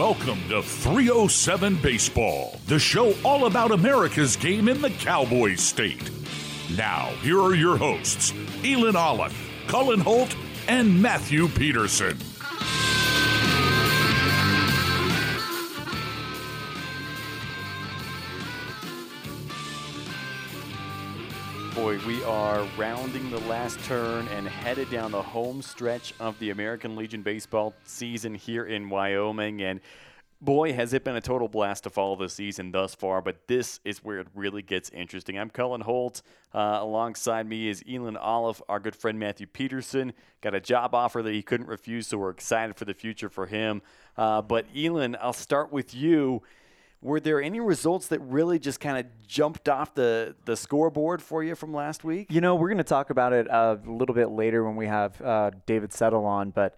Welcome to 307 Baseball, the show all about America's game in the Cowboy State. Now, here are your hosts, Elin Olive, Cullen Holt, and Matthew Peterson. We are rounding the last turn and headed down the home stretch of the American Legion baseball season here in Wyoming. And boy, has it been a total blast to follow the season thus far, but this is where it really gets interesting. I'm Cullen Holt. Uh, alongside me is Elin Olive, our good friend Matthew Peterson. Got a job offer that he couldn't refuse, so we're excited for the future for him. Uh, but Elin, I'll start with you. Were there any results that really just kind of jumped off the, the scoreboard for you from last week? You know, we're going to talk about it uh, a little bit later when we have uh, David Settle on, but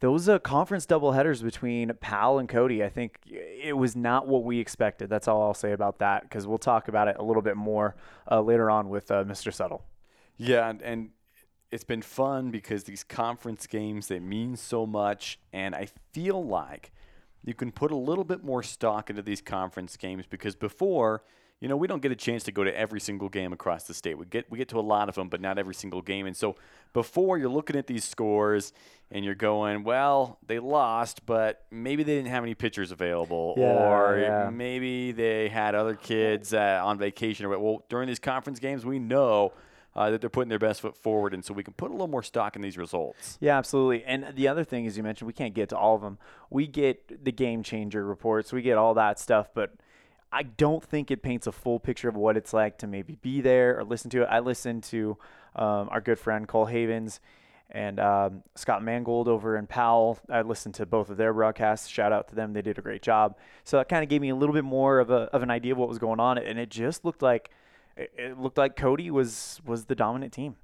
those uh, conference doubleheaders between Powell and Cody, I think it was not what we expected. That's all I'll say about that because we'll talk about it a little bit more uh, later on with uh, Mr. Settle. Yeah, and it's been fun because these conference games they mean so much, and I feel like you can put a little bit more stock into these conference games because before, you know, we don't get a chance to go to every single game across the state. We get we get to a lot of them, but not every single game. And so before you're looking at these scores and you're going, well, they lost, but maybe they didn't have any pitchers available, Yeah, or yeah. maybe they had other kids uh, on vacation. Or well, during these conference games, we know. Uh, that they're putting their best foot forward, and so we can put a little more stock in these results. Yeah, absolutely. And the other thing, as you mentioned, we can't get to all of them. We get the game changer reports, we get all that stuff, but I don't think it paints a full picture of what it's like to maybe be there or listen to it. I listened to um, our good friend Cole Havens and um, Scott Mangold over in Powell. I listened to both of their broadcasts. Shout out to them; they did a great job. So that kind of gave me a little bit more of a of an idea of what was going on, and it just looked like it, it looked like Cody was was the dominant team.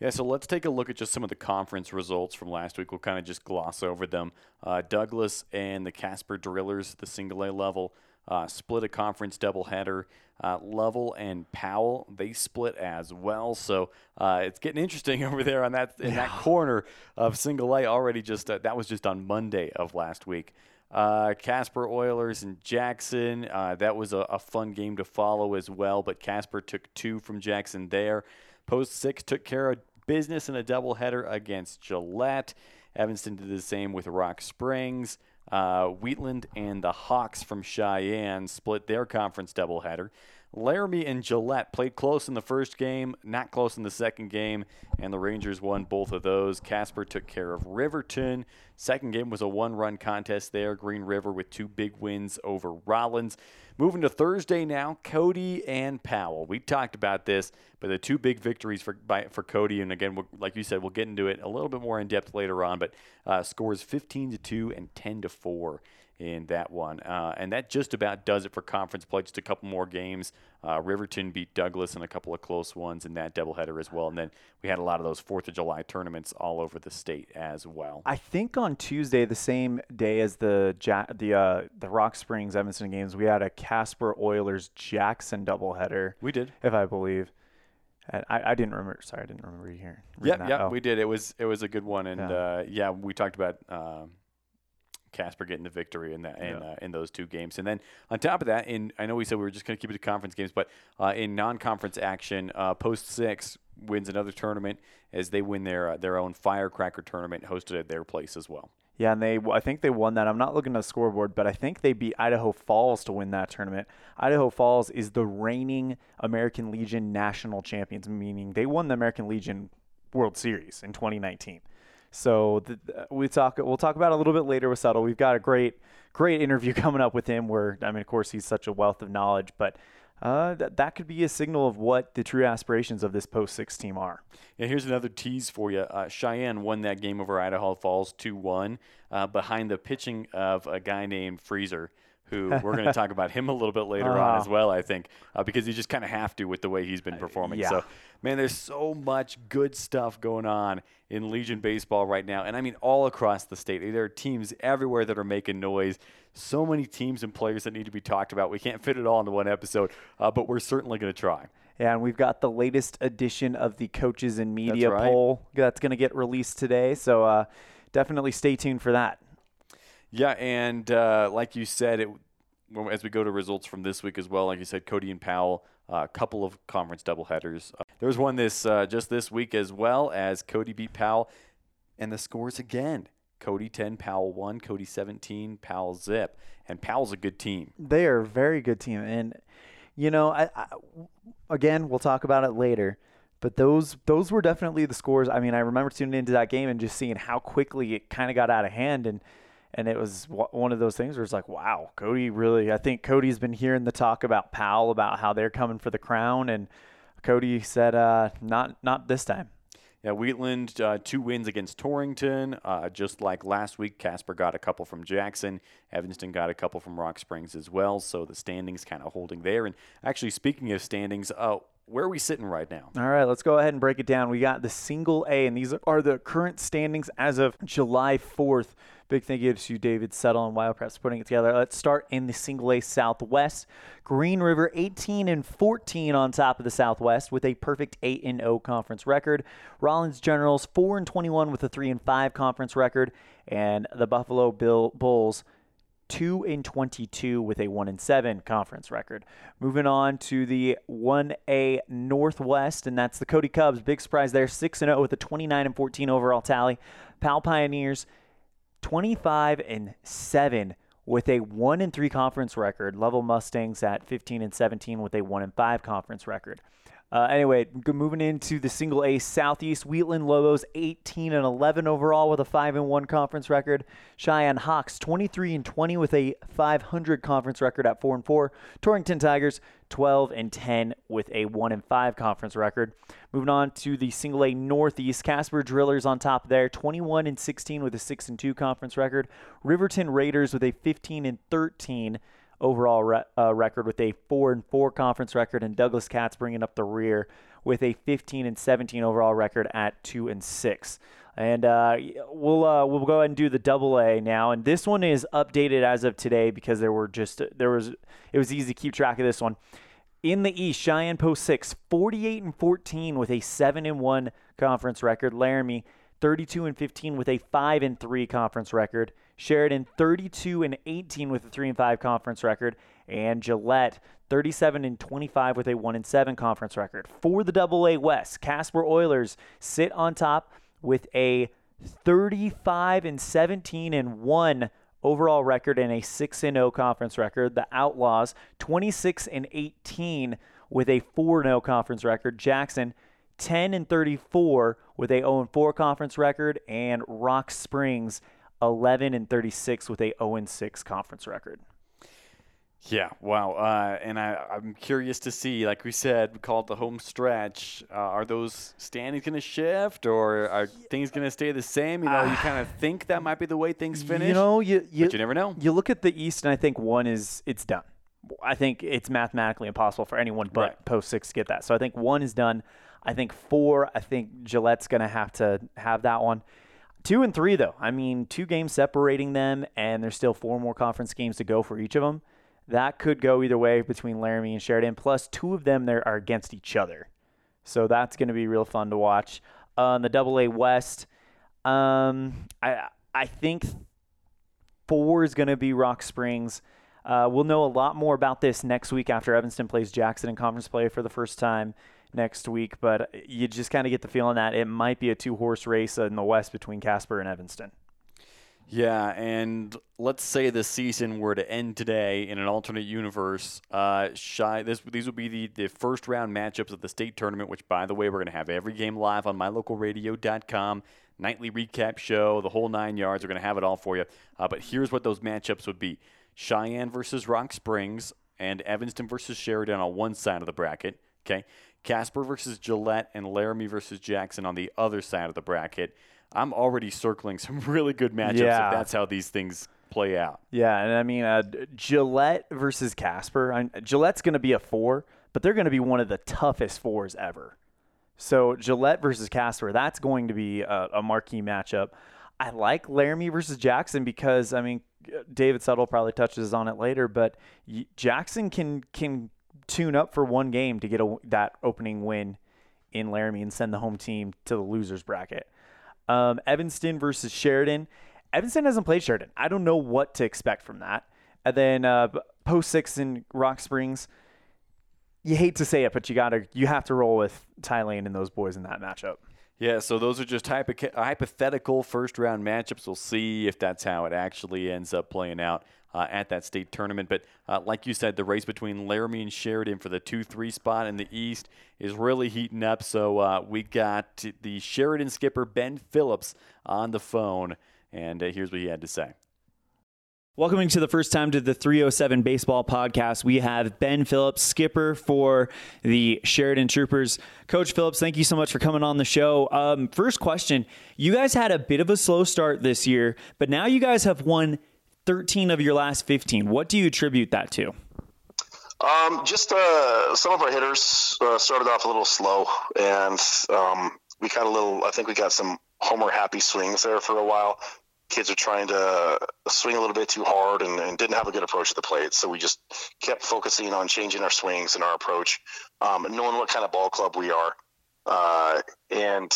Yeah, so let's take a look at just some of the conference results from last week. We'll kind of just gloss over them. Uh, Douglas and the Casper Drillers, the single A level, uh, split a conference doubleheader. Uh, Lovell and Powell, they split as well. So uh, it's getting interesting over there on that in that corner of single A. Already just uh, that was just on Monday of last week. Uh, Casper Oilers and Jackson. Uh, that was a, a fun game to follow as well. But Casper took two from Jackson there. Post six took care of business in a doubleheader against Gillette. Evanston did the same with Rock Springs. Uh, Wheatland and the Hawks from Cheyenne split their conference doubleheader. Laramie and Gillette played close in the first game, not close in the second game, and the Rangers won both of those. Casper took care of Riverton. Second game was a one run contest there. Green River with two big wins over Rawlins. Moving to Thursday now, Cody and Powell. We talked about this, but the two big victories for by, for Cody, and again, like you said, we'll get into it a little bit more in depth later on. But uh, scores 15 to two and 10 to four in that one, uh, and that just about does it for conference play. Just a couple more games. Uh, Riverton beat Douglas in a couple of close ones in that doubleheader as well, and then we had a lot of those Fourth of July tournaments all over the state as well. I think on Tuesday, the same day as the ja- the uh, the Rock Springs Evanston games, we had a Casper Oilers Jackson doubleheader. We did. if I believe. I, I didn't remember. Sorry, I didn't remember you here. Yeah, yeah. Oh. we did. It was it was a good one, and Yeah. uh, yeah, we talked about um Casper getting the victory in that in, Yeah. uh, in those two games, and then on top of that, in I know we said we were just going to keep it to conference games, but uh, in non-conference action, uh, Post Six wins another tournament as they win their uh, their own Firecracker tournament hosted at their place as well. Yeah, and they I think they won that. I'm not looking at the scoreboard, but I think they beat Idaho Falls to win that tournament. Idaho Falls is the reigning American Legion national champions, meaning they won the American Legion World Series in 2019. So th- th- we talk we'll talk about a little bit later with Settle. We've got a great great interview coming up with him where I mean of course he's such a wealth of knowledge, but uh, that that could be a signal of what the true aspirations of this post six team are. And here's another tease for you. Uh, Cheyenne won that game over Idaho Falls 2 1 uh, behind the pitching of a guy named Freezer, who we're going to talk about him a little bit later on as well, I think, uh, because you just kind of have to with the way he's been performing. yeah. So, man, there's so much good stuff going on in Legion baseball right now. And I mean, all across the state. There are teams everywhere that are making noise. So many teams and players that need to be talked about. We can't fit it all into one episode, uh, but we're certainly going to try. Yeah, and we've got the latest edition of the coaches and media right. poll that's going to get released today. So uh, definitely stay tuned for that. Yeah, and uh, like you said, it, as we go to results from this week as well, like you said, Cody and Powell, a uh, couple of conference doubleheaders. Uh, there was one this uh, just this week as well as Cody beat Powell, and the scores again. Cody 10, Powell 1, Cody 17, Powell zip. And Powell's a good team. They are a very good team. And, you know, I, I, again, we'll talk about it later. But those those were definitely the scores. I mean, I remember tuning into that game and just seeing how quickly it kind of got out of hand. And and it was one of those things where it's like, wow, Cody really. I think Cody's been hearing the talk about Powell about how they're coming for the crown, and Cody said, uh, not not this time. Yeah, Wheatland, uh, two wins against Torrington. Uh, just like last week, Casper got a couple from Jackson. Evanston got a couple from Rock Springs as well. So the standings kind of holding there. And actually, speaking of standings, uh, where are we sitting right now? All right, let's go ahead and break it down. We got the single A, and these are the current standings as of July 4th. Big thank you to David Settle and Wildcrafts for putting it together. Let's start in the single A Southwest. Green River 18 and 14 on top of the Southwest with a perfect 8 and 0 conference record. Rawlins Generals 4 and 21 with a 3 and 5 conference record, and the Buffalo Bill Bulls 2 and 22 with a 1 and 7 conference record. Moving on to the 1A Northwest, and that's the Cody Cubs. Big surprise there, 6 and 0 with a 29 and 14 overall tally. Powell Pioneers 25 and 7 with a 1 and 3 conference record. Lovell Mustangs at 15 and 17 with a 1 and 5 conference record. Uh, anyway, moving into the single A Southeast, Wheatland Lobos 18 and 11 overall with a 5 and 1 conference record. Cheyenne Hawks 23 and 20 with a 500 conference record at 4 and 4. Torrington Tigers 12 and 10 with a 1 and 5 conference record. Moving on to the single A Northeast, Casper Drillers on top there, 21 and 16 with a 6 and 2 conference record. Riverton Raiders with a 15 and 13 overall re- uh, record with a four and four conference record, and Douglas Cats bringing up the rear with a 15 and 17 overall record at two and six. And uh, we'll uh, we'll go ahead and do the double A now, and this one is updated as of today because there were just there was it was easy to keep track of this one. In the East, Cheyenne Post 6, 48 and 14 with a 7 and 1 conference record. Laramie 32 and 15 with a 5 and 3 conference record. Sheridan 32 and 18 with a 3 and 5 conference record, and Gillette 37 and 25 with a 1 and 7 conference record. For the Double A West, Casper Oilers sit on top with a 35 and 17 and 1 overall record and a 6 and 0 conference record. The Outlaws 26 and 18 with a 4 0 conference record. Jackson 10 and 34 with a 0 and 4 conference record and Rock Springs 11 and 36 with a 0 and 6 conference record. Yeah, wow. Uh, and I, I'm curious to see, like we said, we call it the home stretch. Uh, are those standings going to shift or are things going to stay the same? You know, you kind of think that might be the way things finish. You know, you, you, but you never know. You look at the East, and I think one is it's done. I think it's mathematically impossible for anyone but right. post six to get that. So I think one is done. I think four, I think Gillette's going to have to have that one. Two and three, though. I mean, two games separating them, and there's still four more conference games to go for each of them. That could go either way between Laramie and Sheridan. Plus, two of them there are against each other, so that's going to be real fun to watch. Uh, the Double A West, um, I I think four is going to be Rock Springs. Uh, we'll know a lot more about this next week after Evanston plays Jackson in conference play for the first time next week, but you just kind of get the feeling that it might be a two horse race in the West between Casper and Evanston. Yeah, and let's say the season were to end today in an alternate universe. Uh, shy, this these will be the, the first round matchups of the state tournament, which, by the way, we're going to have every game live on mylocalradio.com. Nightly recap show, the whole nine yards. We're going to have it all for you. Uh, but here's what those matchups would be Cheyenne versus Rock Springs and Evanston versus Sheridan on one side of the bracket. Okay. Casper versus Gillette and Laramie versus Jackson on the other side of the bracket. I'm already circling some really good matchups yeah. if that's how these things play out. Yeah, and I mean uh, Gillette versus Casper. I, Gillette's going to be a four, but they're going to be one of the toughest fours ever. So Gillette versus Casper, that's going to be a, a marquee matchup. I like Laramie versus Jackson because I mean David Settle probably touches on it later, but Jackson can can tune up for one game to get a, that opening win in Laramie and send the home team to the losers bracket. Um, Evanston versus Sheridan. Evanston hasn't played Sheridan. I don't know what to expect from that. And then uh, post six in Rock Springs, you hate to say it, but you gotta you have to roll with Ty Lane and those boys in that matchup. Yeah, so those are just hypo- hypothetical first round matchups. We'll see if that's how it actually ends up playing out uh, at that state tournament. But uh, like you said, the race between Laramie and Sheridan for the 2 3 spot in the East is really heating up. So uh, we got the Sheridan skipper, Ben Phillips, on the phone. And uh, here's what he had to say. Welcoming to the first time to the 307 Baseball Podcast, we have Ben Phillips, skipper for the Sheridan Troopers. Coach Phillips, thank you so much for coming on the show. Um, first question You guys had a bit of a slow start this year, but now you guys have won 13 of your last 15. What do you attribute that to? Um, just uh, some of our hitters uh, started off a little slow, and um, we got a little, I think we got some homer happy swings there for a while kids are trying to swing a little bit too hard and, and, didn't have a good approach to the plate. So we just kept focusing on changing our swings and our approach, um, knowing what kind of ball club we are. Uh, and,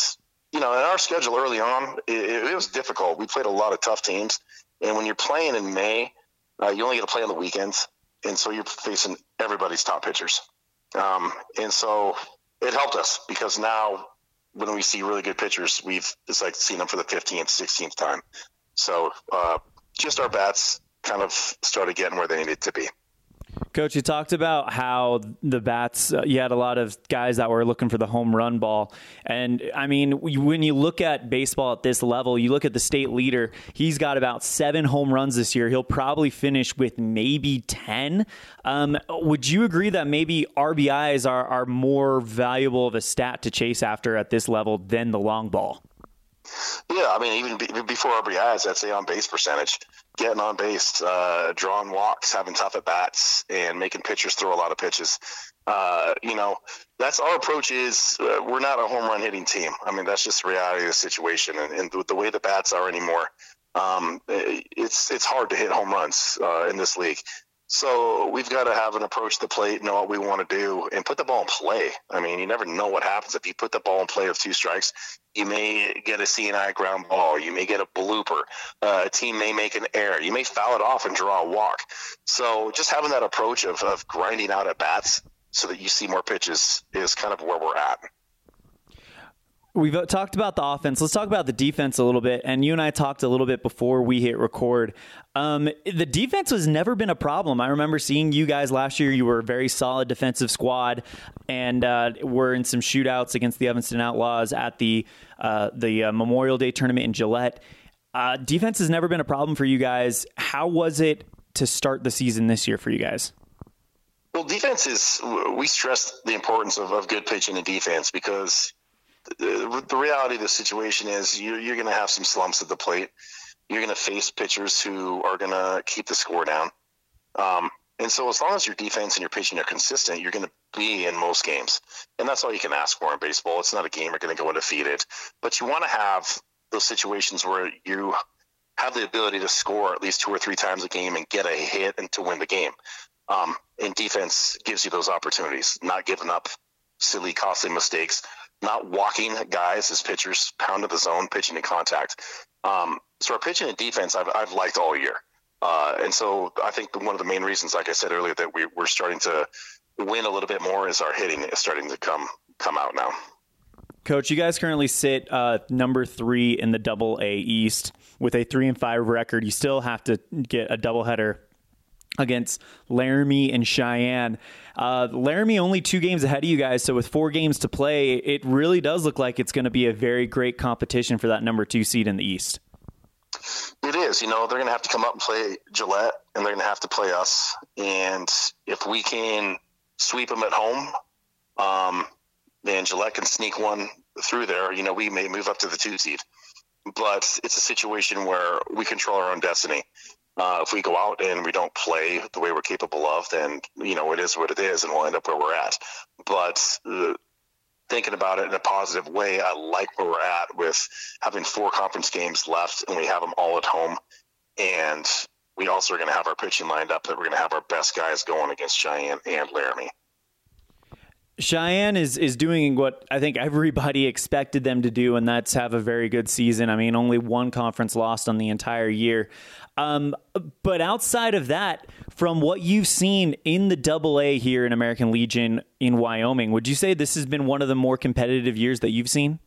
you know, in our schedule early on, it, it, was difficult. We played a lot of tough teams. And when you're playing in May, uh, you only get to play on the weekends. And so you're facing everybody's top pitchers. Um, and so it helped us because now when we see really good pitchers, we've it's like seeing them for the 15th, 16th time. So uh, just our bats kind of started getting where they needed to be. Coach, you talked about how the bats, uh, you had a lot of guys that were looking for the home run ball. And I mean, when you look at baseball at this level, you look at the state leader, he's got about seven home runs this year. He'll probably finish with maybe 10. Um, would you agree that maybe RBIs are, are more valuable of a stat to chase after at this level than the long ball? Yeah, I mean, even be, before RBIs, I'd say on base percentage, getting on base, uh, drawing walks, having tough at bats, and making pitchers throw a lot of pitches. Uh, you know, that's our approach. Is uh, we're not a home run hitting team. I mean, that's just the reality of the situation, and, and the, the way the bats are anymore, um, it's it's hard to hit home runs uh, in this league. So we've got to have an approach to the plate, know what we want to do, and put the ball in play. I mean, you never know what happens if you put the ball in play with two strikes. You may get a seeing-eye ground ball. You may get a blooper. Uh, a team may make an error. You may foul it off and draw a walk. So just having that approach of, of grinding out at bats so that you see more pitches is kind of where we're at. We've talked about the offense. Let's talk about the defense a little bit. And you and I talked a little bit before we hit record. Um, the defense has never been a problem. I remember seeing you guys last year. You were a very solid defensive squad, and uh, were in some shootouts against the Evanston Outlaws at the uh, the uh, Memorial Day tournament in Gillette. Uh, defense has never been a problem for you guys. How was it to start the season this year for you guys? Well, defense is we stress the importance of, of good pitching and defense because the, the reality of the situation is you're, you're going to have some slumps at the plate. You're going to face pitchers who are going to keep the score down. Um, and so, as long as your defense and your pitching are consistent, you're going to be in most games. And that's all you can ask for in baseball. It's not a game you're going to go undefeated, but you want to have those situations where you have the ability to score at least two or three times a game and get a hit and to win the game. Um, and defense gives you those opportunities, not giving up silly, costly mistakes, not walking guys as pitchers, pounding the zone, pitching in contact. Um, so our pitching and defense, I've, I've liked all year. Uh, and so I think one of the main reasons, like I said earlier, that we, we're starting to win a little bit more is our hitting is starting to come come out now. Coach, you guys currently sit uh, number three in the Double A East with a three and five record. You still have to get a doubleheader against Laramie and Cheyenne. Uh, Laramie only two games ahead of you guys, so with four games to play, it really does look like it's going to be a very great competition for that number two seed in the East. It is. You know, they're going to have to come up and play Gillette, and they're going to have to play us. And if we can sweep them at home, um, then Gillette can sneak one through there. You know, we may move up to the two seed. But it's a situation where we control our own destiny. Uh, if we go out and we don't play the way we're capable of, then you know it is what it is, and we'll end up where we're at. But uh, thinking about it in a positive way, I like where we're at with having four conference games left, and we have them all at home, and we also are going to have our pitching lined up that we're going to have our best guys going against Cheyenne and Laramie. Cheyenne is is doing what I think everybody expected them to do, and that's have a very good season. I mean, only one conference lost on the entire year. Um, but outside of that, from what you've seen in the Double A here in American Legion in Wyoming, would you say this has been one of the more competitive years that you've seen?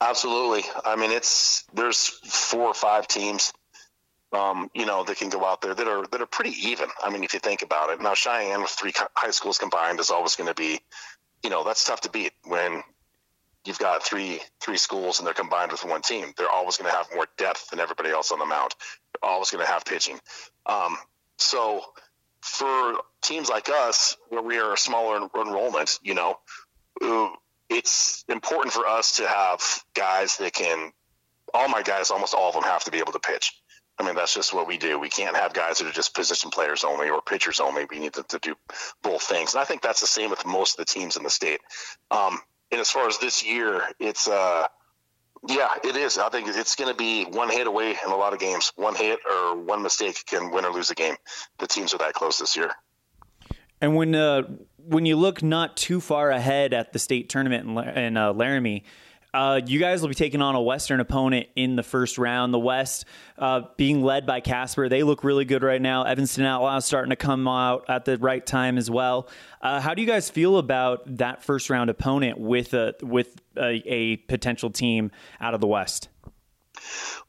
Absolutely. I mean, it's there's four or five teams um, you know, that can go out there that are that are pretty even. I mean, if you think about it. Now, Cheyenne with three high schools combined is always going to be, you know, that's tough to beat when you've got three three schools and they're combined with one team. They're always going to have more depth than everybody else on the mound. Always going to have pitching. Um, so for teams like us, where we are a smaller enrollment, you know, it's important for us to have guys that can. All my guys, almost all of them, have to be able to pitch I mean, that's just what we do. We can't have guys that are just position players only or pitchers only. We need to, to do both things. And I think that's the same with most of the teams in the state. Um, and as far as this year, it's, uh, yeah, it is. I think it's going to be one hit away in a lot of games. One hit or one mistake can win or lose a game. The teams are that close this year. And when uh, when you look not too far ahead at the state tournament in, in uh, Laramie, uh, you guys will be taking on a Western opponent in the first round. The West uh, being led by Casper. They look really good right now. Evanston Outlaws starting to come out at the right time as well. Uh, how do you guys feel about that first round opponent with a with a, a potential team out of the West?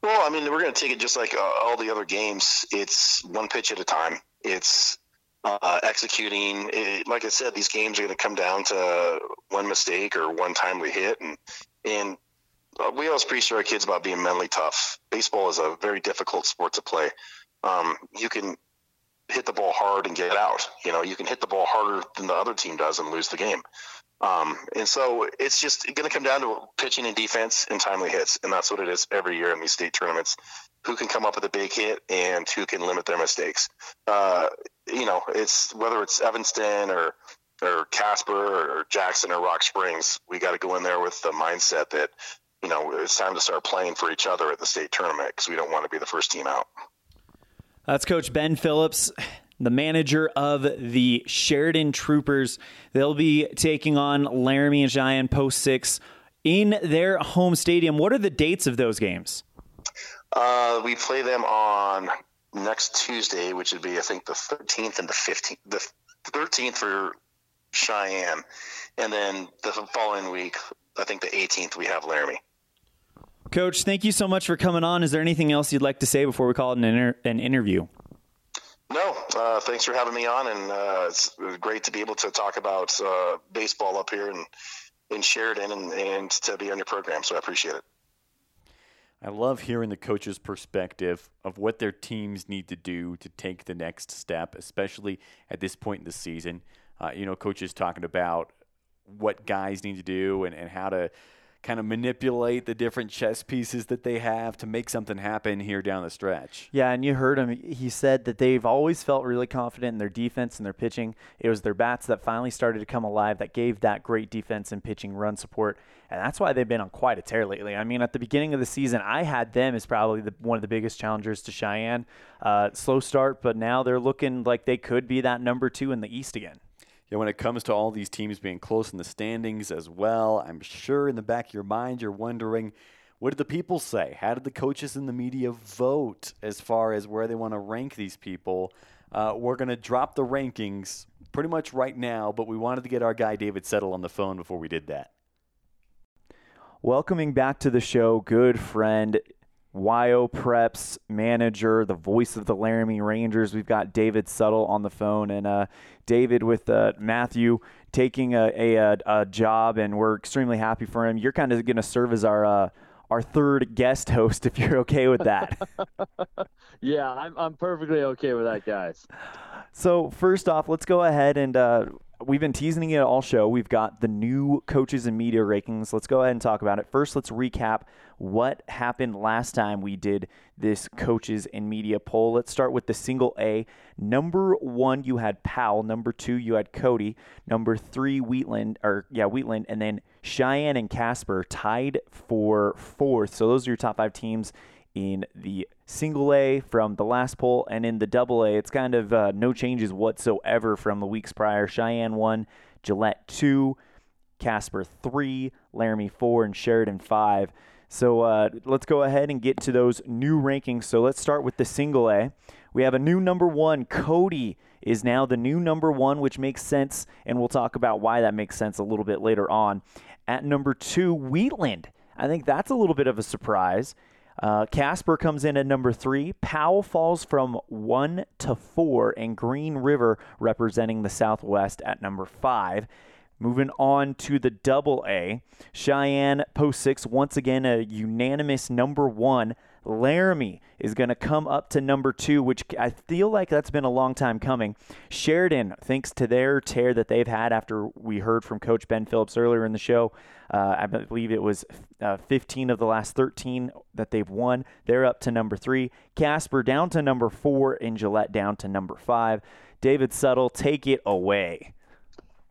Well, I mean, we're going to take it just like uh, all the other games. It's one pitch at a time. It's uh, executing. It, like I said, these games are going to come down to one mistake or one timely hit, and and uh, we always preach to our kids about being mentally tough. Baseball is a very difficult sport to play. Um, you can hit the ball hard and get out. You know, you can hit the ball harder than the other team does and lose the game. Um, and so it's just going to come down to pitching and defense and timely hits, and that's what it is every year in these state tournaments. Who can come up with a big hit and who can limit their mistakes? Uh, you know, it's whether it's Evanston or or Casper or Jackson or Rock Springs, we got to go in there with the mindset that you know it's time to start playing for each other at the state tournament because we don't want to be the first team out. That's Coach Ben Phillips, the manager of the Sheridan Troopers. They'll be taking on Laramie and Cheyenne Post Six in their home stadium. What are the dates of those games? Uh, we play them on next Tuesday, which would be I think the 13th and the 15th. The 13th for Cheyenne, and then the following week, I think the 18th, we have Laramie. Coach, thank you so much for coming on. Is there anything else you'd like to say before we call it an, inter- an interview? No, uh, thanks for having me on, and uh, it's great to be able to talk about uh, baseball up here in, in Sheridan and, and to be on your program. So I appreciate it. I love hearing the coach's perspective of what their teams need to do to take the next step, especially at this point in the season uh, you know, coaches talking about what guys need to do and, and how to kind of manipulate the different chess pieces that they have to make something happen here down the stretch. Yeah, and you heard him. He said that they've always felt really confident in their defense and their pitching. It was their bats that finally started to come alive that gave that great defense and pitching run support. And that's why they've been on quite a tear lately. I mean, at the beginning of the season, I had them as probably the, one of the biggest challengers to Cheyenne. Uh, slow start, but now they're looking like they could be that number two in the East again know, when it comes to all these teams being close in the standings as well, I'm sure in the back of your mind you're wondering, what did the people say? How did the coaches and the media vote as far as where they want to rank these people? Uh, we're going to drop the rankings pretty much right now, but we wanted to get our guy David Settle on the phone before we did that. Welcoming back to the show, good friend WyoPreps manager, the voice of the Laramie Rangers. We've got David Settle on the phone, and uh, David with uh, Matthew taking a, a, a, job, and we're extremely happy for him. You're kind of going to serve as our uh, our third guest host, if you're okay with that. yeah, I'm I'm perfectly okay with that, guys. So first off, let's go ahead and uh, we've been teasing it all show. We've got the new coaches and media rankings. Let's go ahead and talk about it. First, let's recap what happened last time we did this coaches and media poll. Let's start with the single A. Number one, you had Powell. Number two, you had Cody. Number three, Wheatland, or yeah, Wheatland, and then Cheyenne and Casper tied for fourth. So those are your top five teams in the single A from the last poll, and in the double A, it's kind of uh, no changes whatsoever from the weeks prior. Cheyenne won Gillette 2, Casper 3, Laramie 4, and Sheridan 5. So uh, let's go ahead and get to those new rankings. So let's start with the single A. We have a new number one. Cody is now the new number one, which makes sense, and we'll talk about why that makes sense a little bit later on. At number two, Wheatland. I think that's a little bit of a surprise. Uh, Casper comes in at number three. Powell falls from one to four, and Green River representing the Southwest at number five. Moving on to the double A, Cheyenne Post 6, once again a unanimous number one. Laramie is going to come up to number two, which I feel like that's been a long time coming. Sheridan, thanks to their tear that they've had after we heard from Coach Ben Phillips earlier in the show, uh, I believe it was uh, 15 of the last 13 that they've won. They're up to number three. Casper down to number four, and Gillette down to number five. David Settle, take it away.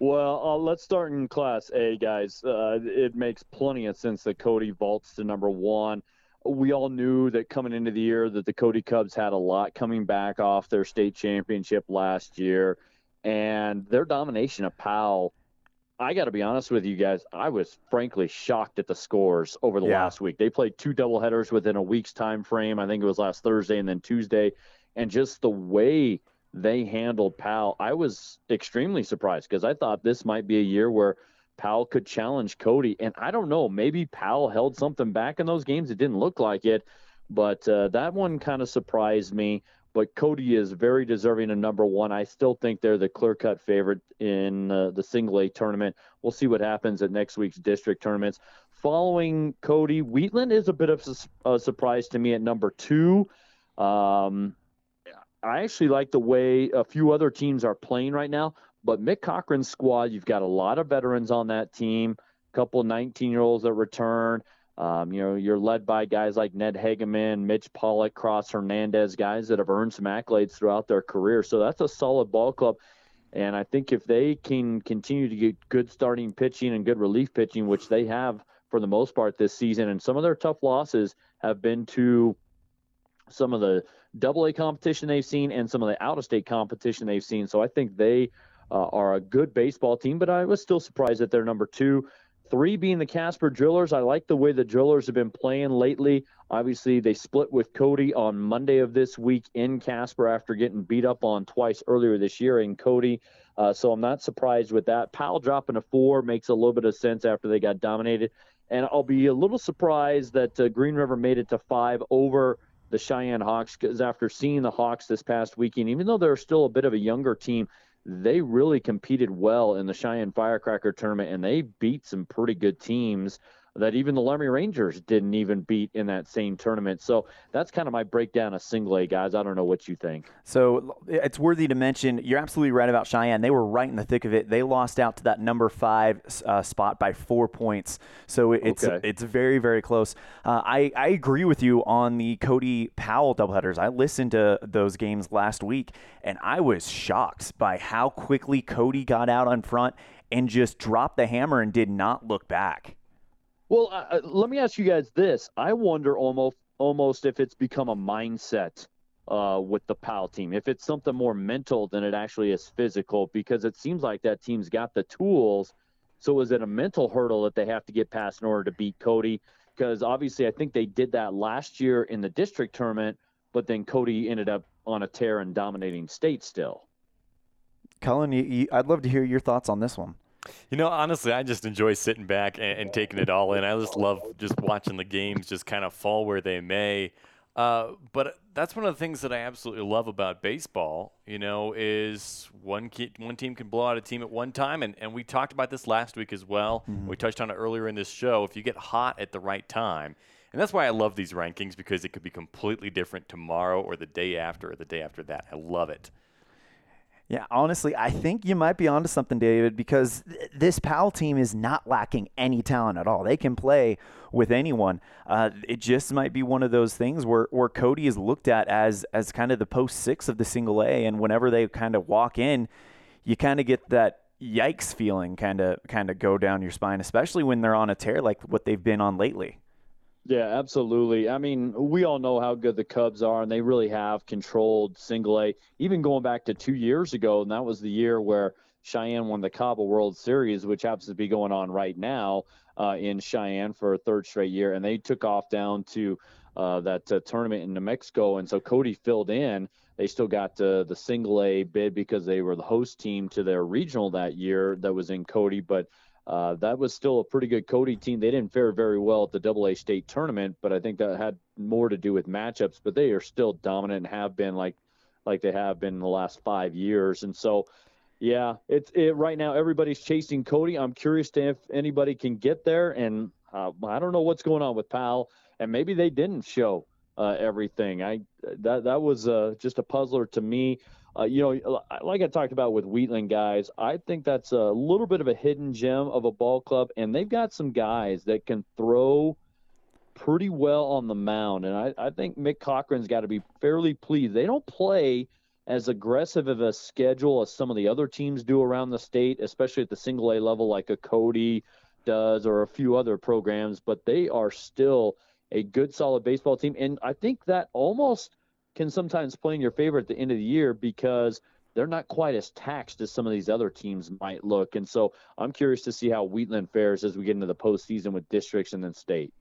Well, uh, let's start in Class A, guys. Uh, it makes plenty of sense that Cody vaults to number one. We all knew that coming into the year that the Cody Cubs had a lot coming back off their state championship last year, and their domination of Powell. I got to be honest with you guys. I was frankly shocked at the scores over the yeah. last week. They played two doubleheaders within a week's time frame. I think it was last Thursday and then Tuesday, and just the way they handled Powell, I was extremely surprised because I thought this might be a year where Powell could challenge Cody. And I don't know, maybe Powell held something back in those games. It didn't look like it, but uh, that one kind of surprised me. But Cody is very deserving of number one. I still think they're the clear cut favorite in uh, the single A tournament. We'll see what happens at next week's district tournaments. Following Cody, Wheatland is a bit of a surprise to me at number two. Um, I actually like the way a few other teams are playing right now. But Mick Cochran's squad, you've got a lot of veterans on that team, a couple 19 year olds that return. Um, you know, you're led by guys like Ned Hageman, Mitch Pollock, Cross Hernandez, guys that have earned some accolades throughout their career. So that's a solid ball club. And I think if they can continue to get good starting pitching and good relief pitching, which they have for the most part this season, and some of their tough losses have been to some of the double A competition they've seen and some of the out of state competition they've seen. So I think they uh, are a good baseball team, but I was still surprised that they're number two. Three being the Casper Drillers. I like the way the Drillers have been playing lately. Obviously, they split with Cody on Monday of this week in Casper after getting beat up on twice earlier this year in Cody. Uh, so I'm not surprised with that. Powell dropping a four makes a little bit of sense after they got dominated. And I'll be a little surprised that uh, Green River made it to five over the Cheyenne Hawks because after seeing the Hawks this past weekend, even though they're still a bit of a younger team, they really competed well in the Cheyenne Firecracker tournament and they beat some pretty good teams that even the Laramie Rangers didn't even beat in that same tournament. So that's kind of my breakdown of single A, guys. I don't know what you think. So it's worthy to mention, you're absolutely right about Cheyenne. They were right in the thick of it. They lost out to that number five uh, spot by four points. So it's okay. it's very, very close. Uh, I, I agree with you on the Cody Powell doubleheaders. I listened to those games last week, and I was shocked by how quickly Cody got out on front and just dropped the hammer and did not look back. Well, uh, let me ask you guys this. I wonder almost almost if it's become a mindset uh, with the Powell team. If it's something more mental than it actually is physical, because it seems like that team's got the tools. So is it a mental hurdle that they have to get past in order to beat Cody? Because obviously, I think they did that last year in the district tournament, but then Cody ended up on a tear and dominating state still. Cullen, you, you, I'd love to hear your thoughts on this one. You know, honestly, I just enjoy sitting back and, and, taking it all in. I just love just watching the games just kind of fall where they may. Uh, but that's one of the things that I absolutely love about baseball. You know, is one key, one team can blow out a team at one time, and, and we talked about this last week as well. Mm-hmm. We touched on it earlier in this show. If you get hot at the right time, and that's why I love these rankings because it could be completely different tomorrow or the day after or the day after that. I love it. Yeah, honestly, I think you might be onto something, David, because th- this Powell team is not lacking any talent at all. They can play with anyone. Uh, it just might be one of those things where, where Cody is looked at as as kind of the post six of the single A, and whenever they kind of walk in, you kind of get that yikes feeling kind of kind of go down your spine, especially when they're on a tear like what they've been on lately. Yeah, absolutely. I mean, we all know how good the Cubs are, and they really have controlled single A, even going back to two years ago, and that was the year where Cheyenne won the CABA World Series, which happens to be going on right now uh, in Cheyenne for a third straight year, and they took off down to uh, that uh, tournament in New Mexico, and so Cody filled in. They still got uh, the single A bid because they were the host team to their regional that year that was in Cody, but uh, that was still a pretty good Cody team. They didn't fare very well at the Double A state tournament, but I think that had more to do with matchups. But they are still dominant and have been like like they have been in the last five years. And so, yeah, it's it right now. Everybody's chasing Cody. I'm curious to if anybody can get there. And uh, I don't know what's going on with Powell. and maybe they didn't show uh, everything. I that that was uh, just a puzzler to me. Uh, you know, like I talked about with Wheatland guys, I think that's a little bit of a hidden gem of a ball club, and they've got some guys that can throw pretty well on the mound. And I, I think Mick Cochran's got to be fairly pleased. They don't play as aggressive of a schedule as some of the other teams do around the state, especially at the single A level, like a Cody does or a few other programs, but they are still a good, solid baseball team. And I think that almost can sometimes play in your favor at the end of the year because they're not quite as taxed as some of these other teams might look. And so I'm curious to see how Wheatland fares as we get into the postseason with districts and then state.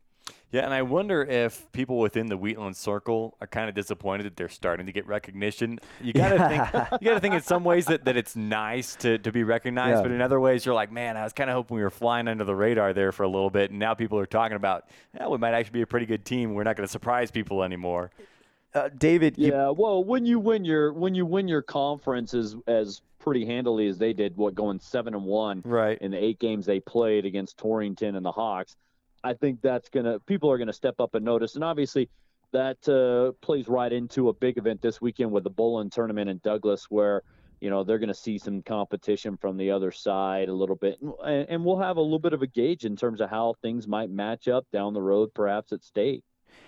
Yeah, and I wonder if people within the Wheatland circle are kind of disappointed that they're starting to get recognition. You gotta think you gotta think in some ways that, that it's nice to, to be recognized, yeah. but in other ways you're like, man, I was kind of hoping we were flying under the radar there for a little bit, and now people are talking about, yeah, we might actually be a pretty good team. We're not going to surprise people anymore. Uh, David. Yeah, you... well, when you win your when you win your conference as as pretty handily as they did, what going seven and one, right, in the eight games they played against Torrington and the Hawks, I think that's gonna people are gonna step up and notice, and obviously that uh, plays right into a big event this weekend with the bowling tournament in Douglas, where you know they're going to see some competition from the other side a little bit, and, and we'll have a little bit of a gauge in terms of how things might match up down the road, perhaps at state.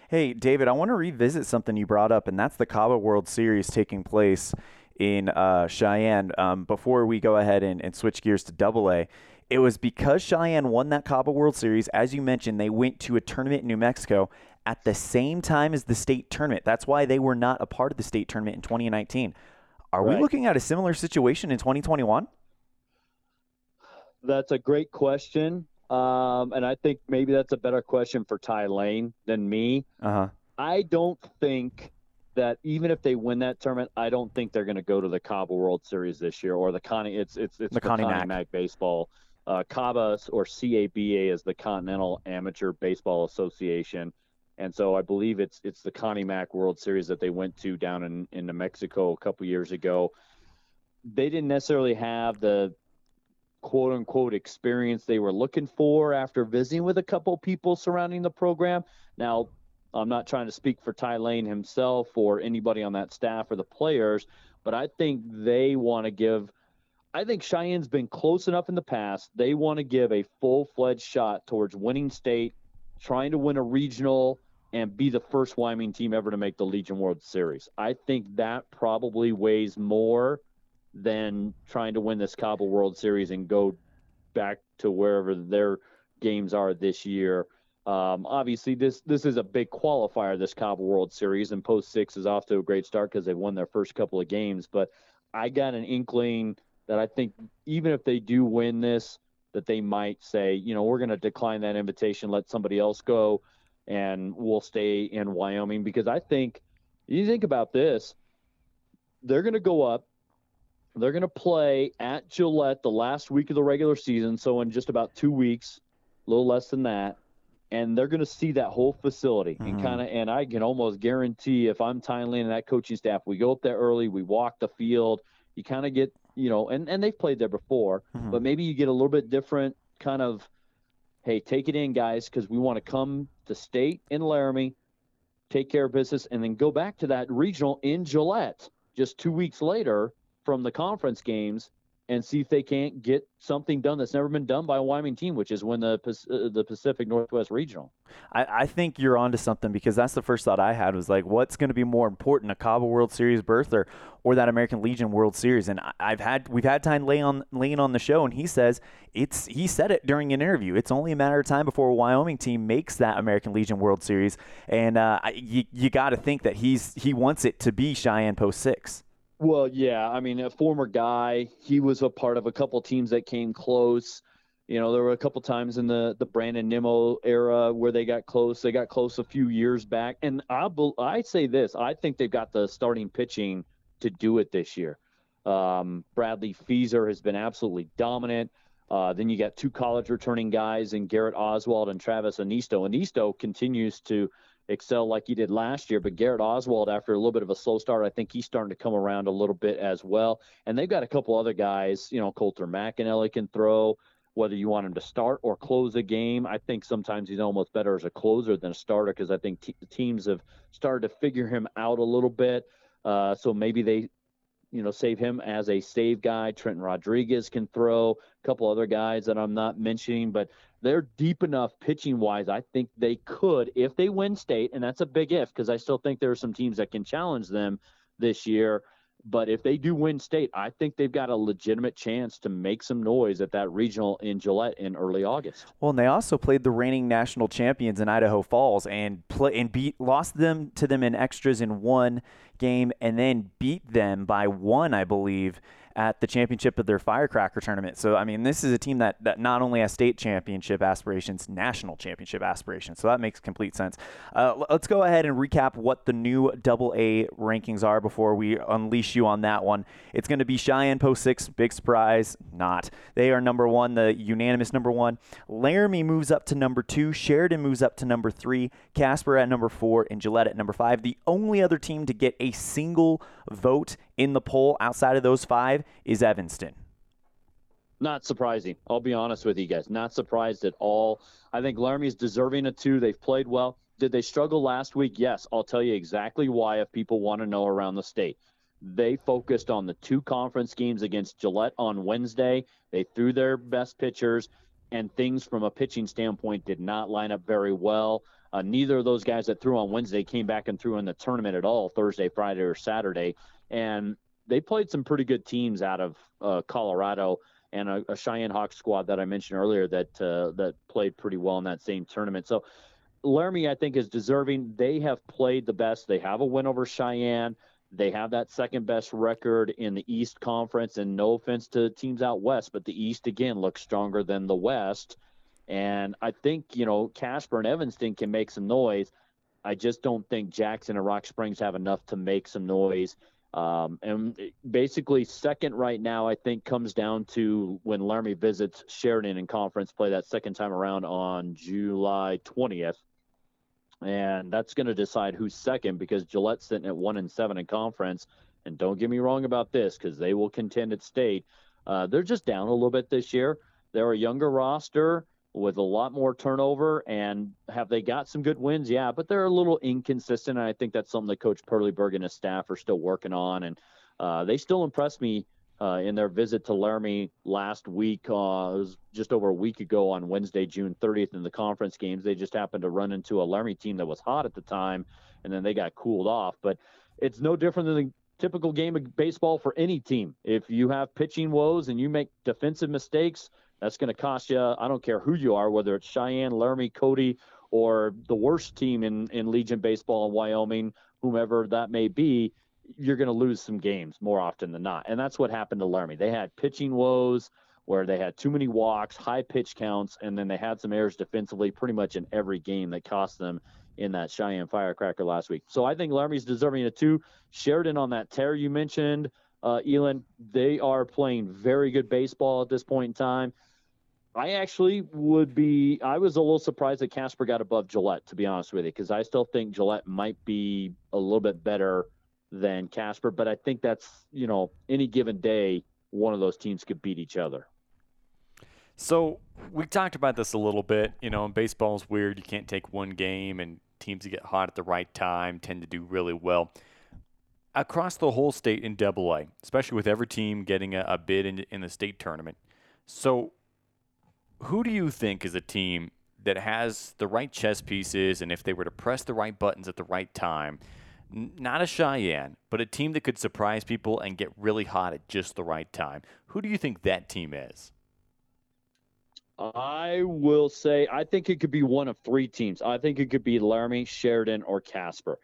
Hey, David, I want to revisit something you brought up, and that's the CABA World Series taking place in uh, Cheyenne. Um, before we go ahead and, and switch gears to Double A, it was because Cheyenne won that CABA World Series. As you mentioned, they went to a tournament in New Mexico at the same time as the state tournament. That's why they were not a part of the state tournament in 2019. Are right. we looking at a similar situation in 2021? That's a great question. Um, and I think maybe that's a better question for Ty Lane than me. Uh-huh. I don't think that even if they win that tournament, I don't think they're going to go to the CABA World Series this year or the Connie. It's it's it's the, the Connie, Connie Mack. baseball. Uh, CABA or CABA is the Continental Amateur Baseball Association, and so I believe it's it's the Connie Mack World Series that they went to down in in New Mexico a couple years ago. They didn't necessarily have the quote unquote experience they were looking for after visiting with a couple people surrounding the program. Now, I'm not trying to speak for Ty Lane himself or anybody on that staff or the players, but I think they want to give. I think Cheyenne's been close enough in the past. They want to give a full fledged shot towards winning state, trying to win a regional, and be the first Wyoming team ever to make the Legion World Series. I think that probably weighs more than trying to win this CABA World Series and go back to wherever their games are this year. Um, obviously, this this is a big qualifier, this CABA World Series, and Post Six is off to a great start because they've won their first couple of games. But I got an inkling that I think even if they do win this, that they might say, you know, we're going to decline that invitation, let somebody else go, and we'll stay in Wyoming because I think you think about this, they're going to go up they're going to play at Gillette the last week of the regular season, so in just about two weeks, a little less than that, and they're going to see that whole facility mm-hmm. and kind of. And I can almost guarantee if I'm Ty Lane and that coaching staff, we go up there early, we walk the field, you kind of get, you know, and and they've played there before, mm-hmm. but maybe you get a little bit different kind of. Hey, take it in, guys, because we want to come to state in Laramie, take care of business, and then go back to that regional in Gillette just two weeks later from the conference games and see if they can't get something done that's never been done by a Wyoming team, which is win the uh, the Pacific Northwest Regional. I, I think you're onto something because that's the first thought I had was like, what's going to be more important, a CABA World Series berth or or that American Legion World Series? And I've had we've had time lay on laying on the show, and he says it's he said it during an interview. It's only a matter of time before a Wyoming team makes that American Legion World Series, and uh, you you got to think that he's he wants it to be Cheyenne Post Six. Well, yeah. I mean, a former guy. He was a part of a couple teams that came close. You know, there were a couple times in the the Brandon Nimmo era where they got close. They got close a few years back, and I I say this: I think they've got the starting pitching to do it this year. Um, Bradley Feaser has been absolutely dominant. Uh, then you got two college returning guys in Garrett Oswald and Travis Anisto. Anisto continues to excel like he did last year, but Garrett Oswald, after a little bit of a slow start, I think he's starting to come around a little bit as well. And they've got a couple other guys, you know, Colter McAnally can throw whether you want him to start or close a game. I think sometimes he's almost better as a closer than a starter because I think te- teams have started to figure him out a little bit. Uh, so maybe they, you know, save him as a save guy. Trenton Rodriguez can throw. A couple other guys that I'm not mentioning, but they're deep enough pitching wise. I think they could, if they win state, and that's a big if because I still think there are some teams that can challenge them this year. But if they do win state, I think they've got a legitimate chance to make some noise at that regional in Gillette in early August. Well, and they also played the reigning national champions in Idaho Falls and play and beat lost them to them in extras in one game and then beat them by one, I believe, at the championship of their firecracker tournament. So, I mean, this is a team that, that not only has state championship aspirations, national championship aspirations. So that makes complete sense. Uh, let's go ahead and recap what the new double A rankings are before we unleash you on that one. It's going to be Cheyenne Post 6, big surprise, not. They are number one, the unanimous number one. Laramie moves up to number two. Sheridan moves up to number three. Casper at number four, and Gillette at number five. The only other team to get a single vote in the poll outside of those five is Evanston. Not surprising. I'll be honest with you guys. Not surprised at all. I think Laramie's deserving of two. They've played well. Did they struggle last week? Yes. I'll tell you exactly why if people want to know around the state. They focused on the two conference games against Gillette on Wednesday. They threw their best pitchers, and things from a pitching standpoint did not line up very well. Uh, neither of those guys that threw on Wednesday came back and threw in the tournament at all Thursday, Friday, or Saturday. And they played some pretty good teams out of uh, Colorado and a, a, Cheyenne Hawk squad that I mentioned earlier that uh, that played pretty well in that same tournament. So Laramie, I think, is deserving. They have played the best. They have a win over Cheyenne. They have that second best record in the East Conference. And no offense to teams out west, but the East again looks stronger than the West. And I think you know Casper and Evanston can make some noise. I just don't think Jackson and Rock Springs have enough to make some noise. Um, and basically, second right now, I think, comes down to when Laramie visits Sheridan in conference play that second time around on July 20th. And that's going to decide who's second because Gillette's sitting at one and seven in conference. And don't get me wrong about this because they will contend at state. Uh, they're just down a little bit this year. They're a younger roster with a lot more turnover. And have they got some good wins? Yeah, but they're a little inconsistent. And I think that's something that Coach Perleyberg and his staff are still working on. And uh, they still impressed me uh, in their visit to Laramie last week. Uh, it was just over a week ago on Wednesday, June 30th, in the conference games. They just happened to run into a Laramie team that was hot at the time, and then they got cooled off. But it's no different than the typical game of baseball for any team. If you have pitching woes and you make defensive mistakes, that's going to cost you. I don't care who you are, whether it's Cheyenne, Laramie, Cody, or the worst team in, in Legion baseball in Wyoming, whomever that may be. You're going to lose some games more often than not, and that's what happened to Laramie. They had pitching woes where they had too many walks, high pitch counts, and then they had some errors defensively pretty much in every game that cost them in that Cheyenne Firecracker last week. So I think Laramie's deserving of two. Sheridan on that tear you mentioned, uh, Elin, they are playing very good baseball at this point in time. I actually would be. I was a little surprised that Casper got above Gillette, to be honest with you, because I still think Gillette might be a little bit better than Casper. But I think that's you know any given day, one of those teams could beat each other. So we talked about this a little bit. You know, baseball is weird. You can't take one game, and teams that get hot at the right time tend to do really well. Across the whole state in Double A, especially with every team getting a, a bid in, in the state tournament. So, who do you think is a team that has the right chess pieces, and if they were to press the right buttons at the right time, not a Cheyenne, but a team that could surprise people and get really hot at just the right time? Who do you think that team is? I will say I think it could be one of three teams. I think it could be Laramie, Sheridan, or Casper.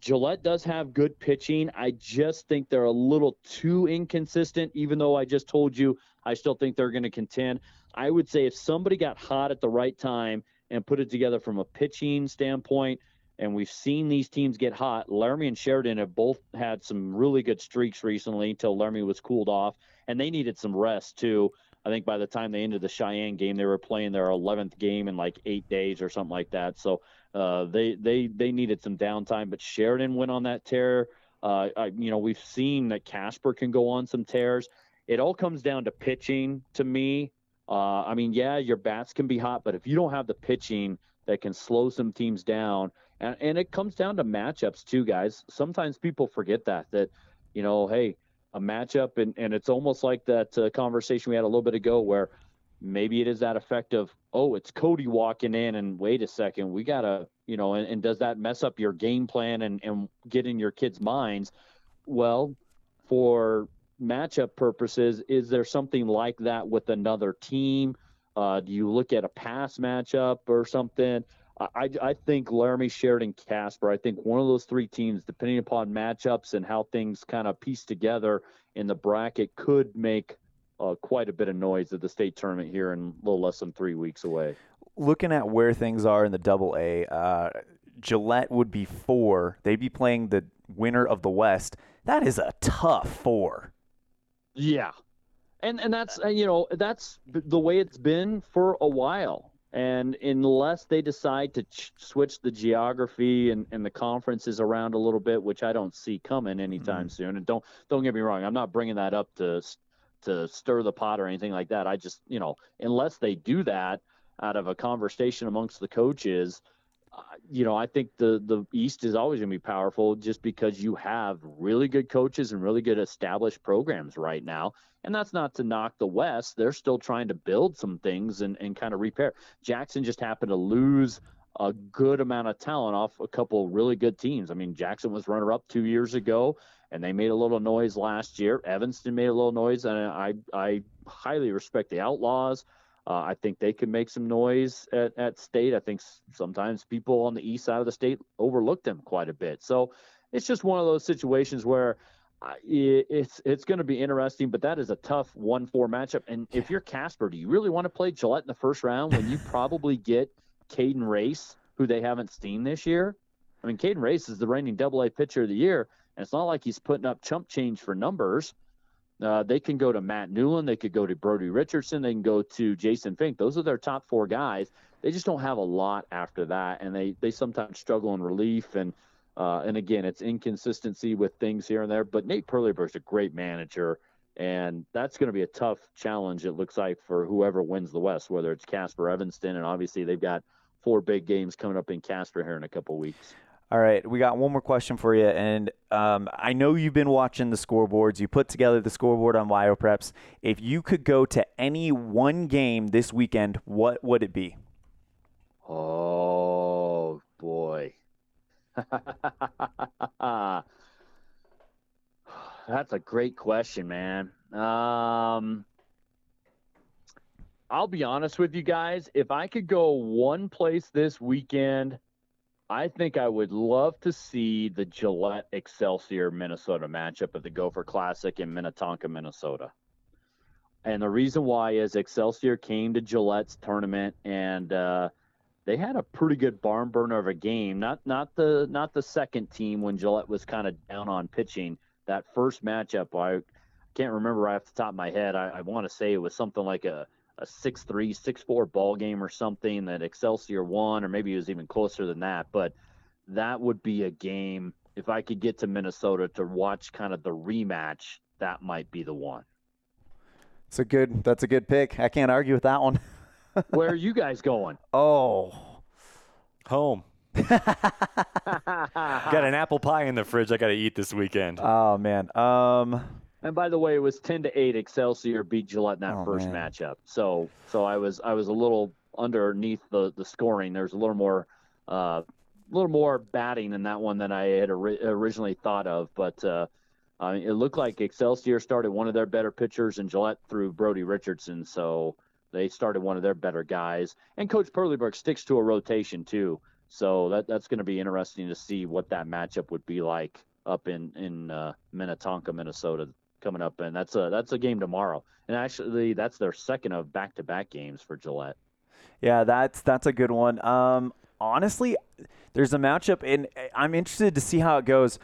Gillette does have good pitching. I just think they're a little too inconsistent, even though I just told you I still think they're going to contend. I would say if somebody got hot at the right time and put it together from a pitching standpoint, and we've seen these teams get hot. Laramie and Sheridan have both had some really good streaks recently until Laramie was cooled off, and they needed some rest too. I think by the time they ended the Cheyenne game, they were playing their 11th game in like eight days or something like that. So uh, they they they needed some downtime. But Sheridan went on that tear. Uh, I, you know, we've seen that Casper can go on some tears. It all comes down to pitching to me. Uh, I mean, yeah, your bats can be hot, but if you don't have the pitching that can slow some teams down, and, and it comes down to matchups too, guys. Sometimes people forget that that you know, hey, a matchup, and and it's almost like that uh, conversation we had a little bit ago where maybe it is that effect of oh it's cody walking in and wait a second we gotta you know and, and, does that mess up your game plan and, and get in your kids minds well for matchup purposes is there something like that with another team uh, do you look at a pass matchup or something I, I think Laramie, Sheridan, Casper. I think one of those three teams, depending upon matchups and how things kind of piece together in the bracket, could make uh, quite a bit of noise at the state tournament here in a little less than three weeks away. Looking at where things are in the Double A, uh, Gillette would be four. They'd be playing the winner of the West. That is a tough four. Yeah, and and that's uh, you know that's the way it's been for a while. And unless they decide to ch- switch the geography and, and the conferences around a little bit, which I don't see coming anytime mm-hmm. soon, and don't don't get me wrong, I'm not bringing that up to to stir the pot or anything like that. I just you know unless they do that out of a conversation amongst the coaches, you know I think the the East is always going to be powerful just because you have really good coaches and really good established programs right now. And that's not to knock the West. They're still trying to build some things and, and kind of repair. Jackson just happened to lose a good amount of talent off a couple really good teams. I mean, Jackson was runner up two years ago, and they made a little noise last year. Evanston made a little noise, and I I highly respect the Outlaws. Uh, I think they can make some noise at, at state. I think sometimes people on the east side of the state overlook them quite a bit. So it's just one of those situations where it's it's going to be interesting, but that is a tough one-four matchup. And if you're Casper, do you really want to play Gillette in the first round when you probably get Caden Race, who they haven't seen this year? I mean, Caden Race is the reigning Double A pitcher of the year, and it's not like he's putting up chump change for numbers. Uh, they can go to Matt Newland, they could go to Brody Richardson, they can go to Jason Fink. Those are their top four guys. They just don't have a lot after that, and they they sometimes struggle in relief and uh, and again, it's inconsistency with things here and there. But Nate is a great manager, and that's going to be a tough challenge. It looks like for whoever wins the West, whether it's Casper Evanston, and obviously they've got four big games coming up in Casper here in a couple weeks. All right, we got one more question for you, and um, I know you've been watching the scoreboards. You put together the scoreboard on WyoPreps. If you could go to any one game this weekend, what would it be? Oh boy, That's a great question, man. Um, I'll be honest with you guys. If I could go one place this weekend, I think I would love to see the Gillette Excelsior Minnesota matchup at the Gopher Classic in Minnetonka, Minnesota. And the reason why is Excelsior came to Gillette's tournament and uh, – they had a pretty good barn burner of a game. Not not the not the second team when Gillette was kind of down on pitching. That first matchup, I can't remember off the top of my head. I, I want to say it was something like a a six three six four ball game or something that Excelsior won, or maybe it was even closer than that. But that would be a game if I could get to Minnesota to watch kind of the rematch. That might be the one. It's a good. That's a good pick. I can't argue with that one. Where are you guys going? Oh, home. got an apple pie in the fridge I got to eat this weekend. Oh man. Um. And by the way, it was ten to eight. Excelsior beat Gillette in that oh, first man. matchup. So, so I was I was a little underneath the the scoring. There's a little more, uh, a little more batting in that one than I had ori- originally thought of. But uh, uh, it looked like Excelsior started one of their better pitchers, and Gillette threw Brody Richardson. So they started one of their better guys, and Coach Perleyberg sticks to a rotation too. So that that's going to be interesting to see what that matchup would be like up in in uh, Minnetonka, Minnesota, coming up, and that's a that's a game tomorrow. And actually, that's their second of back-to-back games for Gillette. Yeah, that's that's a good one. Um, honestly, there's a matchup, and I'm interested to see how it goes.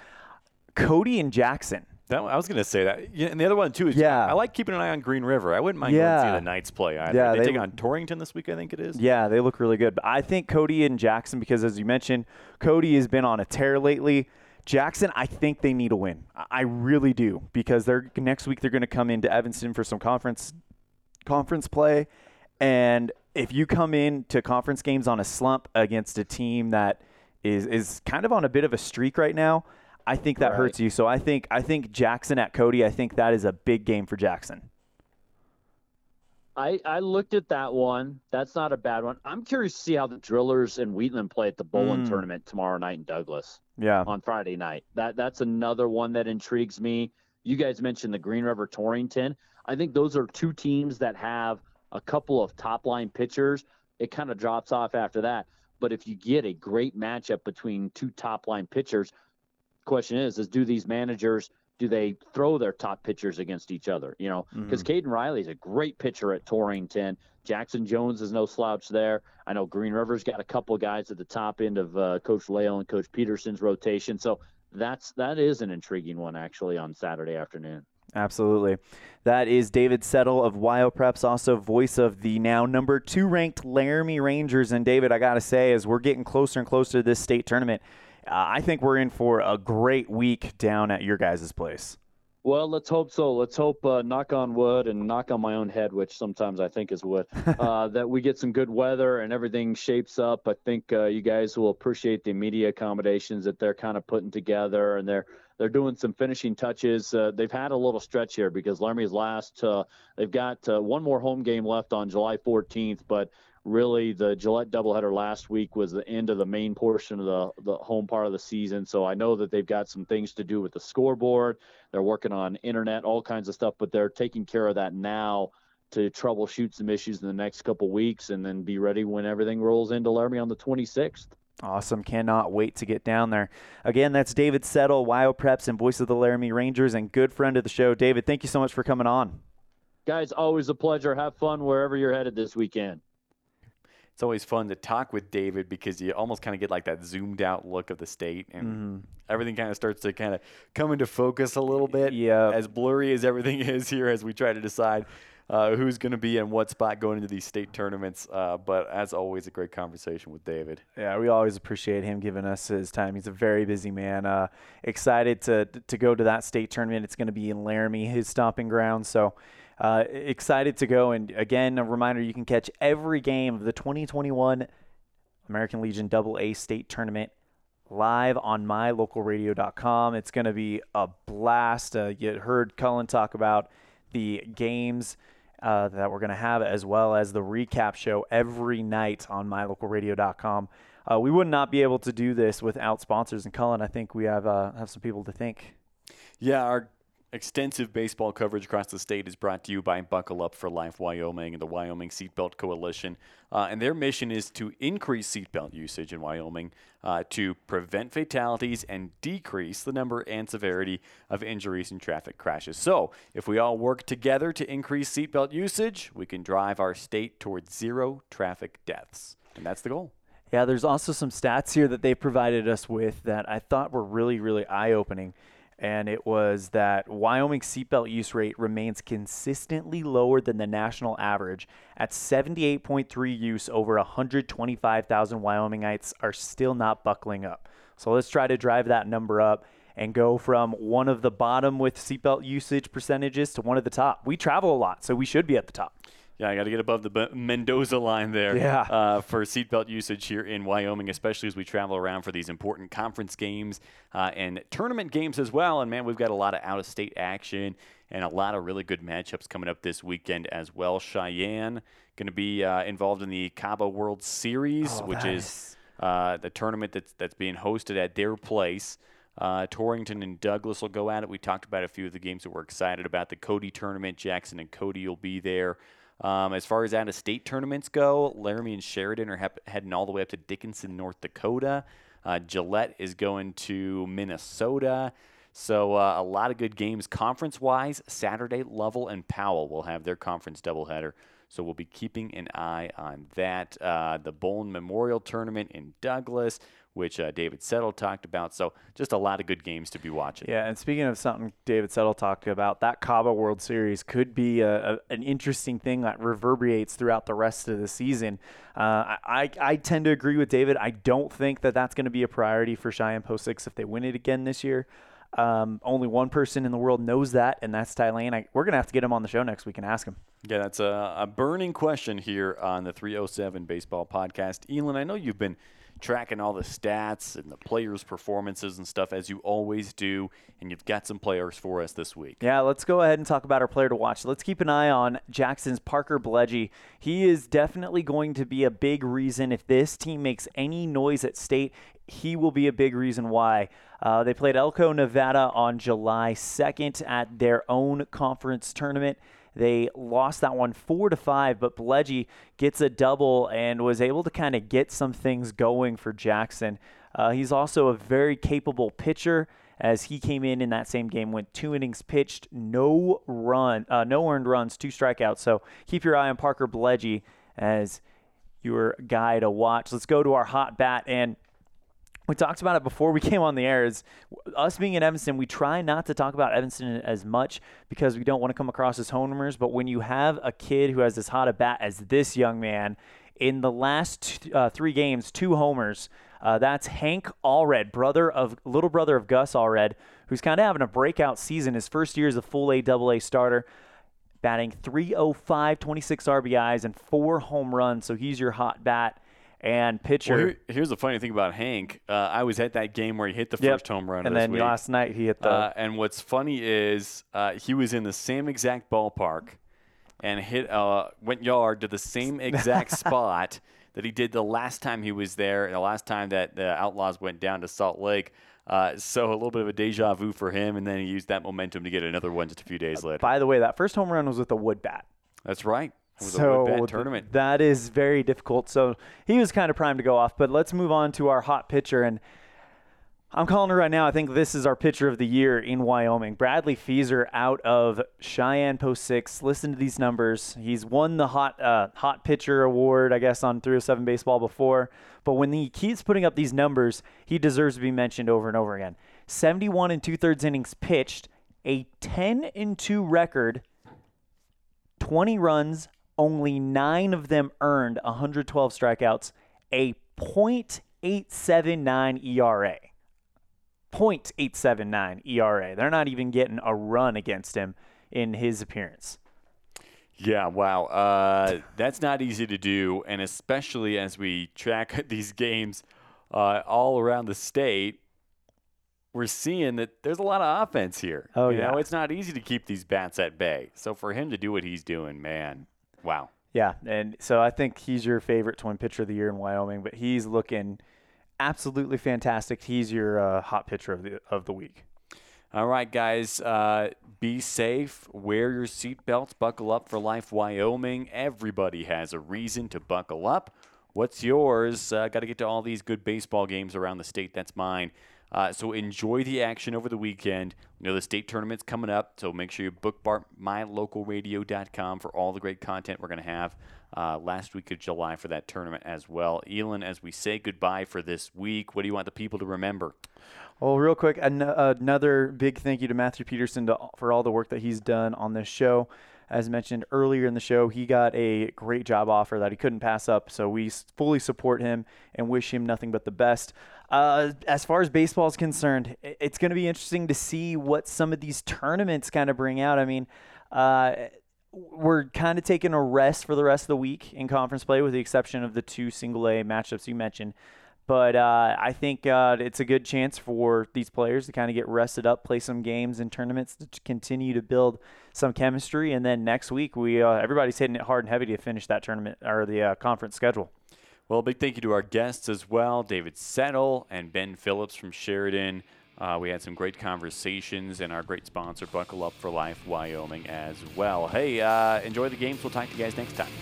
Cody and Jackson. That, I was going to say that. Yeah, and the other one, too, is Yeah. I like keeping an eye on Green River. I wouldn't mind going to Yeah. see the Knights play either. Yeah, they, they- take on Torrington this week, I think it is. Yeah, they look really good. But I think Cody and Jackson, because as you mentioned, Cody has been on a tear lately. Jackson, I think they need a win. I- really do because they're next week they're going to come into Evanston for some conference conference play, and if you come in to conference games on a slump against a team that is is kind of on a bit of a streak right now, I think that Right. hurts you. So I think I think Jackson at Cody, I think that is a big game for Jackson. I, I looked at that one. That's not a bad one. I'm curious to see how the Drillers and Wheatland play at the Bowen Mm. tournament tomorrow night in Douglas Yeah. on Friday night. That that's another one that intrigues me. You guys mentioned the Green River Torrington. I think those are two teams that have a couple of top line pitchers. It kind of drops off after that. But if you get a great matchup between two top line pitchers, question is, is do these managers do they throw their top pitchers against each other? You know, because Caden Riley is a great pitcher at Torrington. Jackson Jones is no slouch there. I know Green River's got a couple guys at the top end of uh, Coach Lale and Coach Peterson's rotation. So that's that is an intriguing one actually on Saturday afternoon. Absolutely. That is David Settle of WyoPreps, also voice of the now number two ranked Laramie Rangers. And David, I got to say, as we're getting closer and closer to this state tournament, uh, I think we're in for a great week down at your guys' place. Well, let's hope so. Let's hope, uh, knock on wood and knock on my own head, which sometimes I think is wood, uh, that we get some good weather and everything shapes up. I think uh, you guys will appreciate the media accommodations that they're kind of putting together, and they're they're doing some finishing touches. Uh, they've had a little stretch here because Laramie's last. Uh, they've got uh, one more home game left on July 14th, but really the Gillette doubleheader last week was the end of the main portion of the the home part of the season. So I know that they've got some things to do with the scoreboard. They're working on internet, all kinds of stuff, but they're taking care of that now to troubleshoot some issues in the next couple weeks and then be ready when everything rolls into Laramie on the 26th. Awesome. Cannot wait to get down there. Again, that's David Settle, WyoPreps, and voice of the Laramie Rangers, and good friend of the show. David, thank you so much for coming on. Guys, always a pleasure. Have fun wherever you're headed this weekend. It's always fun to talk with David because you almost kind of get like that zoomed out look of the state and Mm-hmm. everything kind of starts to kind of come into focus a little bit. Yep. As blurry as everything is here as we try to decide uh, who's going to be in what spot going into these state tournaments. Uh, but as always, a great conversation with David. Yeah, we always appreciate him giving us his time. He's a very busy man. Uh, excited to to go to that state tournament. It's going to be in Laramie, his stomping ground. So uh, excited to go. And again, a reminder: you can catch every game of the 2021 American Legion Double A State Tournament live on mylocalradio.com. It's going to be a blast. Uh, you heard Cullen talk about the games uh, that we're going to have, as well as the recap show every night on mylocalradio.com. Uh, we would not be able to do this without sponsors. And Cullen, I think we have uh, have some people to thank. Yeah, our extensive baseball coverage across the state is brought to you by Buckle Up for Life Wyoming and the Wyoming Seatbelt Coalition. Uh, and their mission is to increase seatbelt usage in Wyoming uh, to prevent fatalities and decrease the number and severity of injuries and traffic crashes. So, if we all work together to increase seatbelt usage, we can drive our state towards zero traffic deaths. And that's the goal. Yeah, there's also some stats here that they provided us with that I thought were really, really eye opening. And it was that Wyoming's seatbelt use rate remains consistently lower than the national average at 78.3 use over 125,000 Wyomingites are still not buckling up. So let's try to drive that number up and go from one of the bottom with seatbelt usage percentages to one of the top. We travel a lot, so we should be at the top. Yeah, I got to get above the B- Mendoza line there Yeah. uh, for seatbelt usage here in Wyoming, especially as we travel around for these important conference games uh, and tournament games as well. And man, we've got a lot of out of state action and a lot of really good matchups coming up this weekend as well. Cheyenne going to be uh, involved in the CABA World Series, Oh, which is- uh, the tournament that's, that's being hosted at their place. Uh, Torrington and Douglas will go at it. We talked about a few of the games that we're excited about. The Cody tournament, Jackson and Cody will be there. Um, as far as out of state tournaments go, Laramie and Sheridan are hep- heading all the way up to Dickinson, North Dakota. Uh, Gillette is going to Minnesota. So uh, a lot of good games conference wise. Saturday, Lovell and Powell will have their conference doubleheader. So we'll be keeping an eye on that. Uh, the Bowen Memorial Tournament in Douglas, which uh, David Settle talked about. So just a lot of good games to be watching. Yeah, and speaking of something David Settle talked about, that CABA World Series could be a, a, an interesting thing that reverberates throughout the rest of the season. Uh, I, I tend to agree with David. I don't think that that's going to be a priority for Cheyenne Post 6 if they win it again this year. Um, only one person in the world knows that, and that's Ty Lane. I, we're going to have to get him on the show next week and ask him. Yeah, that's a, a burning question here on the 307 Baseball Podcast. Elin, I know you've been tracking all the stats and the players' performances and stuff as you always do, and you've got some players for us this week. Yeah, let's go ahead and talk about our player to watch. Let's keep an eye on Jackson's Parker Bledgy. He is definitely going to be a big reason if this team makes any noise at state. He will be a big reason why. Uh, they played Elko, Nevada on July 2nd at their own conference tournament. They lost that one four to five, but Bledgy gets a double and was able to kind of get some things going for Jackson. Uh, he's also a very capable pitcher as he came in in that same game, went two innings pitched, no run, uh, no earned runs, two strikeouts. So keep your eye on Parker Bledgy as your guy to watch. Let's go to our hot bat and we talked about it before we came on the air is us being in Evanston, we try not to talk about Evanston as much because we don't want to come across as homers. But when you have a kid who has as hot a bat as this young man, in the last uh, three games, two homers. Uh, that's Hank Allred, brother of little brother of Gus Allred, who's kind of having a breakout season. His first year as a full A Double A starter, batting 305, 26 RBIs, and four home runs. So he's your hot bat and pitcher. Well, here, here's the funny thing about Hank. Uh, I was at that game where he hit the Yep. first home run, and then week. last night he hit the. Uh, and what's funny is uh, he was in the same exact ballpark and hit uh, went yard to the same exact spot that he did the last time he was there, and the last time that the Outlaws went down to Salt Lake. Uh, so a little bit of a deja vu for him, and then he used that momentum to get another one just a few days later. by the way, that first home run was with a wood bat. That's right. So tournament. that is very difficult. So he was kind of primed to go off. But let's move on to our hot pitcher. And I'm calling it right now. I think this is our pitcher of the year in Wyoming. Bradley Feeser out of Cheyenne Post Six. Listen to these numbers. He's won the hot uh, hot pitcher award, I guess, on 307 baseball before. But when he keeps putting up these numbers, he deserves to be mentioned over and over again. 71 and two thirds innings pitched, a 10 and two record, 20 runs, only nine of them earned, 112 strikeouts, a .879 ERA. .879 ERA. They're not even getting a run against him in his appearance. Yeah, wow. Uh, that's not easy to do, and especially as we track these games uh, all around the state, we're seeing that there's a lot of offense here. Oh, you yeah. know, it's not easy to keep these bats at bay. So for him to do what he's doing, man, wow. Yeah, and so I think he's your favorite twin pitcher of the year in Wyoming, but he's looking absolutely fantastic. He's your uh, hot pitcher of the of the week. All right, guys, uh, be safe. Wear your seatbelts. Buckle up for life, Wyoming. Everybody has a reason to buckle up. What's yours? Uh, Got to get to all these good baseball games around the state. That's mine. Uh, so enjoy the action over the weekend. You know the state tournament's coming up, so make sure you bookmark mylocalradio.com for all the great content we're going to have uh, last week of July for that tournament as well. Elin, as we say goodbye for this week, what do you want the people to remember? Well, real quick, an- another big thank you to Matthew Peterson to, for all the work that he's done on this show. As mentioned earlier in the show, he got a great job offer that he couldn't pass up, so we fully support him and wish him nothing but the best. Uh, as far as baseball is concerned, it's going to be interesting to see what some of these tournaments kind of bring out. I mean, uh, we're kind of taking a rest for the rest of the week in conference play, with the exception of the two single A matchups you mentioned. But uh, I think uh, it's a good chance for these players to kind of get rested up, play some games and tournaments to continue to build some chemistry. And then next week, we uh, everybody's hitting it hard and heavy to finish that tournament or the uh, conference schedule. Well, a big thank you to our guests as well, David Settle and Ben Phillips from Sheridan. Uh, we had some great conversations and our great sponsor, Buckle Up for Life Wyoming, as well. Hey, uh, enjoy the games. We'll talk to you guys next time.